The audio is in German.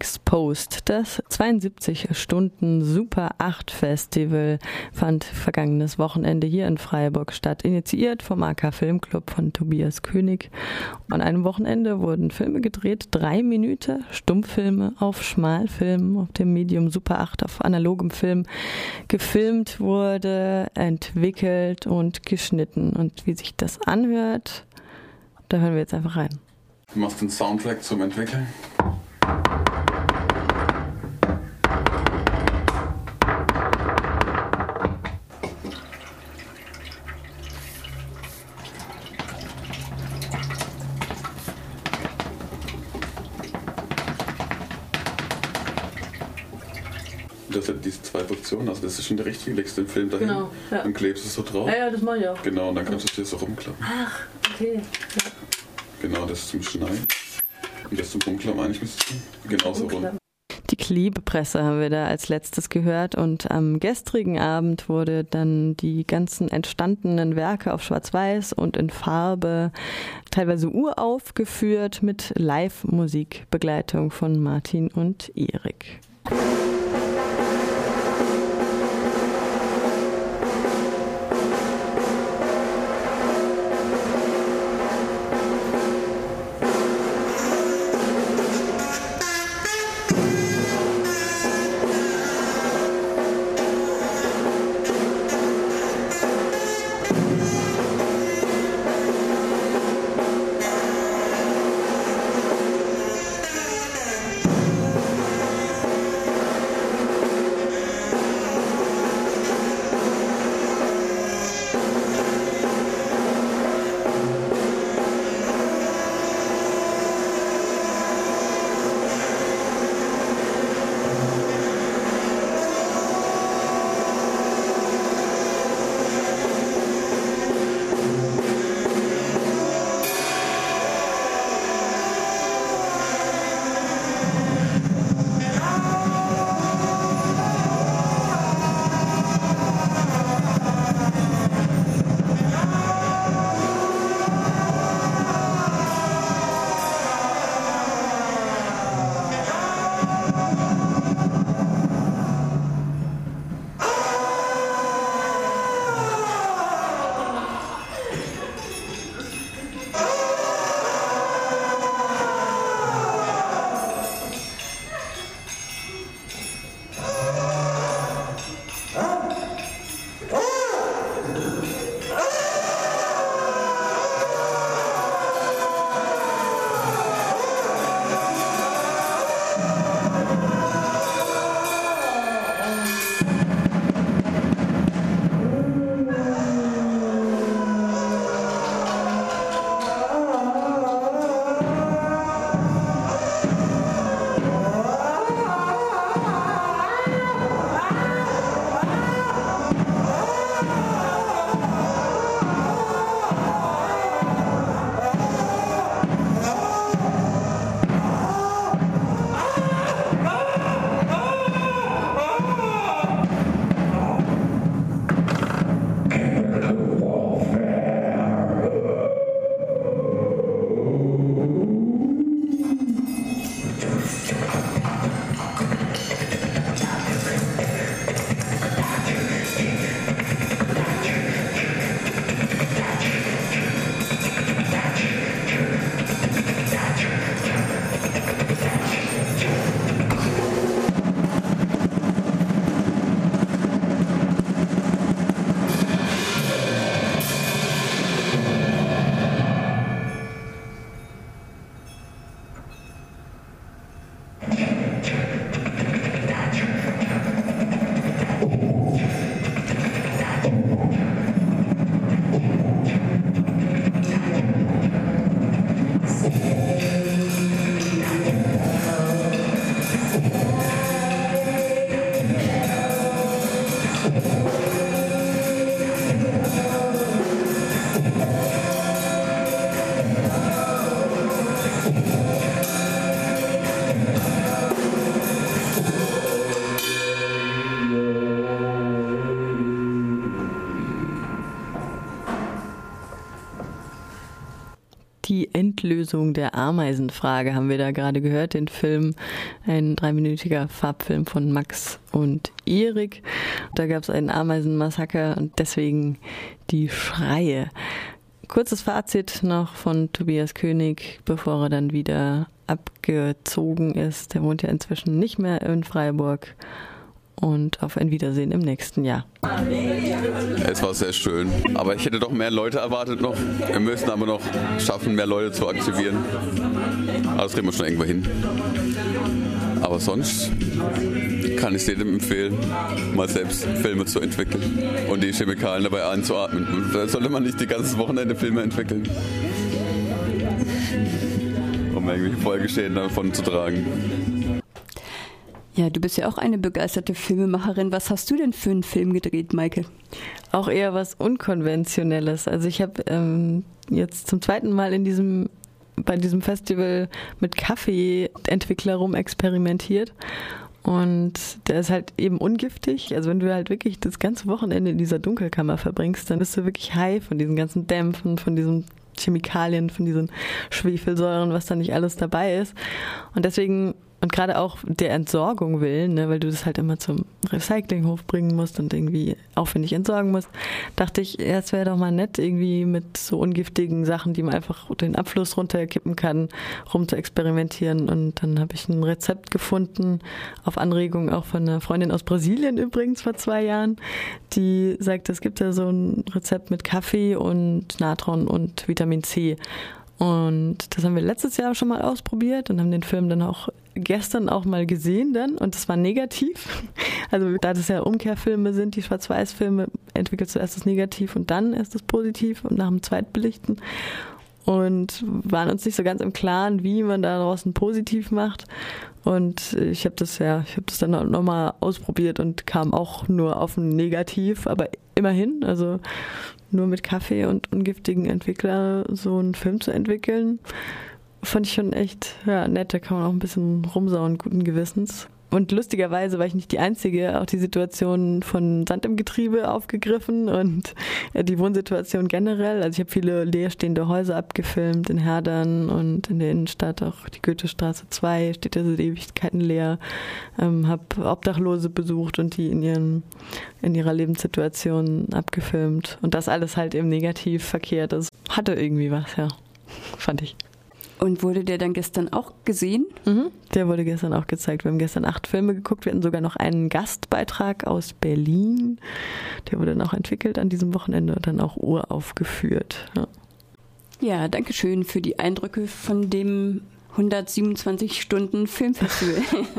Exposed. Das 72 Stunden Super 8 Festival fand vergangenes Wochenende hier in Freiburg statt, initiiert vom AK Filmclub von Tobias König. An einem Wochenende wurden Filme gedreht, drei Minuten Stummfilme auf Schmalfilm, auf dem Medium Super 8, auf analogem Film gefilmt wurde, entwickelt und geschnitten. Und wie sich das anhört, da hören wir jetzt einfach rein. Du machst den Soundtrack zum Entwickeln? Diese zwei Positionen, also das ist schon der richtige, legst den Film dahin Genau, ja. und klebst es so drauf. Ja, ja, das mache ich auch. Genau, und dann kannst du es dir so rumklappen. Ach, okay. Ja. Genau, das zum Schneiden. Und das zum Umklappen eigentlich müsstest du genauso rum. Die Klebpresse haben wir da als letztes gehört und am gestrigen Abend wurde dann die ganzen entstandenen Werke auf Schwarz-Weiß und in Farbe teilweise uraufgeführt mit Live-Musikbegleitung von Martin und Erik. Die Endlösung der Ameisenfrage haben wir da gerade gehört, den Film, ein dreiminütiger Farbfilm von Max und Erik. Da gab es einen Ameisenmassaker und deswegen die Schreie. Kurzes Fazit noch von Tobias König, bevor er dann wieder abgezogen ist. Der wohnt ja inzwischen nicht mehr in Freiburg und auf ein Wiedersehen im nächsten Jahr. Es war sehr schön, aber ich hätte doch mehr Leute erwartet noch. Wir müssen aber noch schaffen, mehr Leute zu aktivieren. Aber das kriegen wir schon irgendwo hin. Aber sonst kann ich jedem empfehlen, mal selbst Filme zu entwickeln und die Chemikalien dabei einzuatmen. Da sollte man nicht die ganze Wochenende Filme entwickeln, um irgendwelche Folgeschäden davon zu tragen. Ja, du bist ja auch eine begeisterte Filmemacherin. Was hast du denn für einen Film gedreht, Maike? Auch eher was Unkonventionelles. Also ich habe ähm, jetzt zum zweiten Mal in diesem bei diesem Festival mit Kaffeeentwickler rum experimentiert. Und der ist halt eben ungiftig. Also wenn du halt wirklich das ganze Wochenende in dieser Dunkelkammer verbringst, dann bist du wirklich high von diesen ganzen Dämpfen, von diesen Chemikalien, von diesen Schwefelsäuren, was da nicht alles dabei ist. Und deswegen und gerade auch der Entsorgung willen, ne, weil du das halt immer zum Recyclinghof bringen musst und irgendwie aufwendig entsorgen musst, dachte ich, ja, es wäre doch mal nett, irgendwie mit so ungiftigen Sachen, die man einfach den Abfluss runterkippen kann, rum zu experimentieren. Und dann habe ich ein Rezept gefunden, auf Anregung auch von einer Freundin aus Brasilien übrigens vor zwei Jahren, die sagt, es gibt ja so ein Rezept mit Kaffee und Natron und Vitamin C. Und das haben wir letztes Jahr schon mal ausprobiert und haben den Film dann auch gestern auch mal gesehen dann und das war negativ. Also da das ja Umkehrfilme sind, die Schwarz-Weiß-Filme, entwickelt zuerst das Negativ und dann erst das Positiv und nach dem Zweitbelichten und waren uns nicht so ganz im Klaren, wie man daraus ein Positiv macht. Und ich habe das ja, ich habe das dann nochmal ausprobiert und kam auch nur auf ein Negativ, aber immerhin, also nur mit Kaffee und ungiftigen Entwickler so einen Film zu entwickeln, fand ich schon echt ja, nett. Da kann man auch ein bisschen rumsauen, guten Gewissens. Und lustigerweise war ich nicht die Einzige, auch die Situation von Sand im Getriebe aufgegriffen und äh, die Wohnsituation generell. Also ich habe viele leerstehende Häuser abgefilmt in Herdern und in der Innenstadt, auch die Goethestraße 2 steht ja seit Ewigkeiten leer. Ähm, habe Obdachlose besucht und die in, ihren, in ihrer Lebenssituation abgefilmt. Und das alles halt im Negativverkehr. Das hatte irgendwie was, ja, fand ich. Und wurde der dann gestern auch gesehen? Mhm, der wurde gestern auch gezeigt. Wir haben gestern acht Filme geguckt. Wir hatten sogar noch einen Gastbeitrag aus Berlin. Der wurde dann auch entwickelt an diesem Wochenende und dann auch uraufgeführt. Ja. ja, danke schön für die Eindrücke von dem 127 Stunden Filmfestival.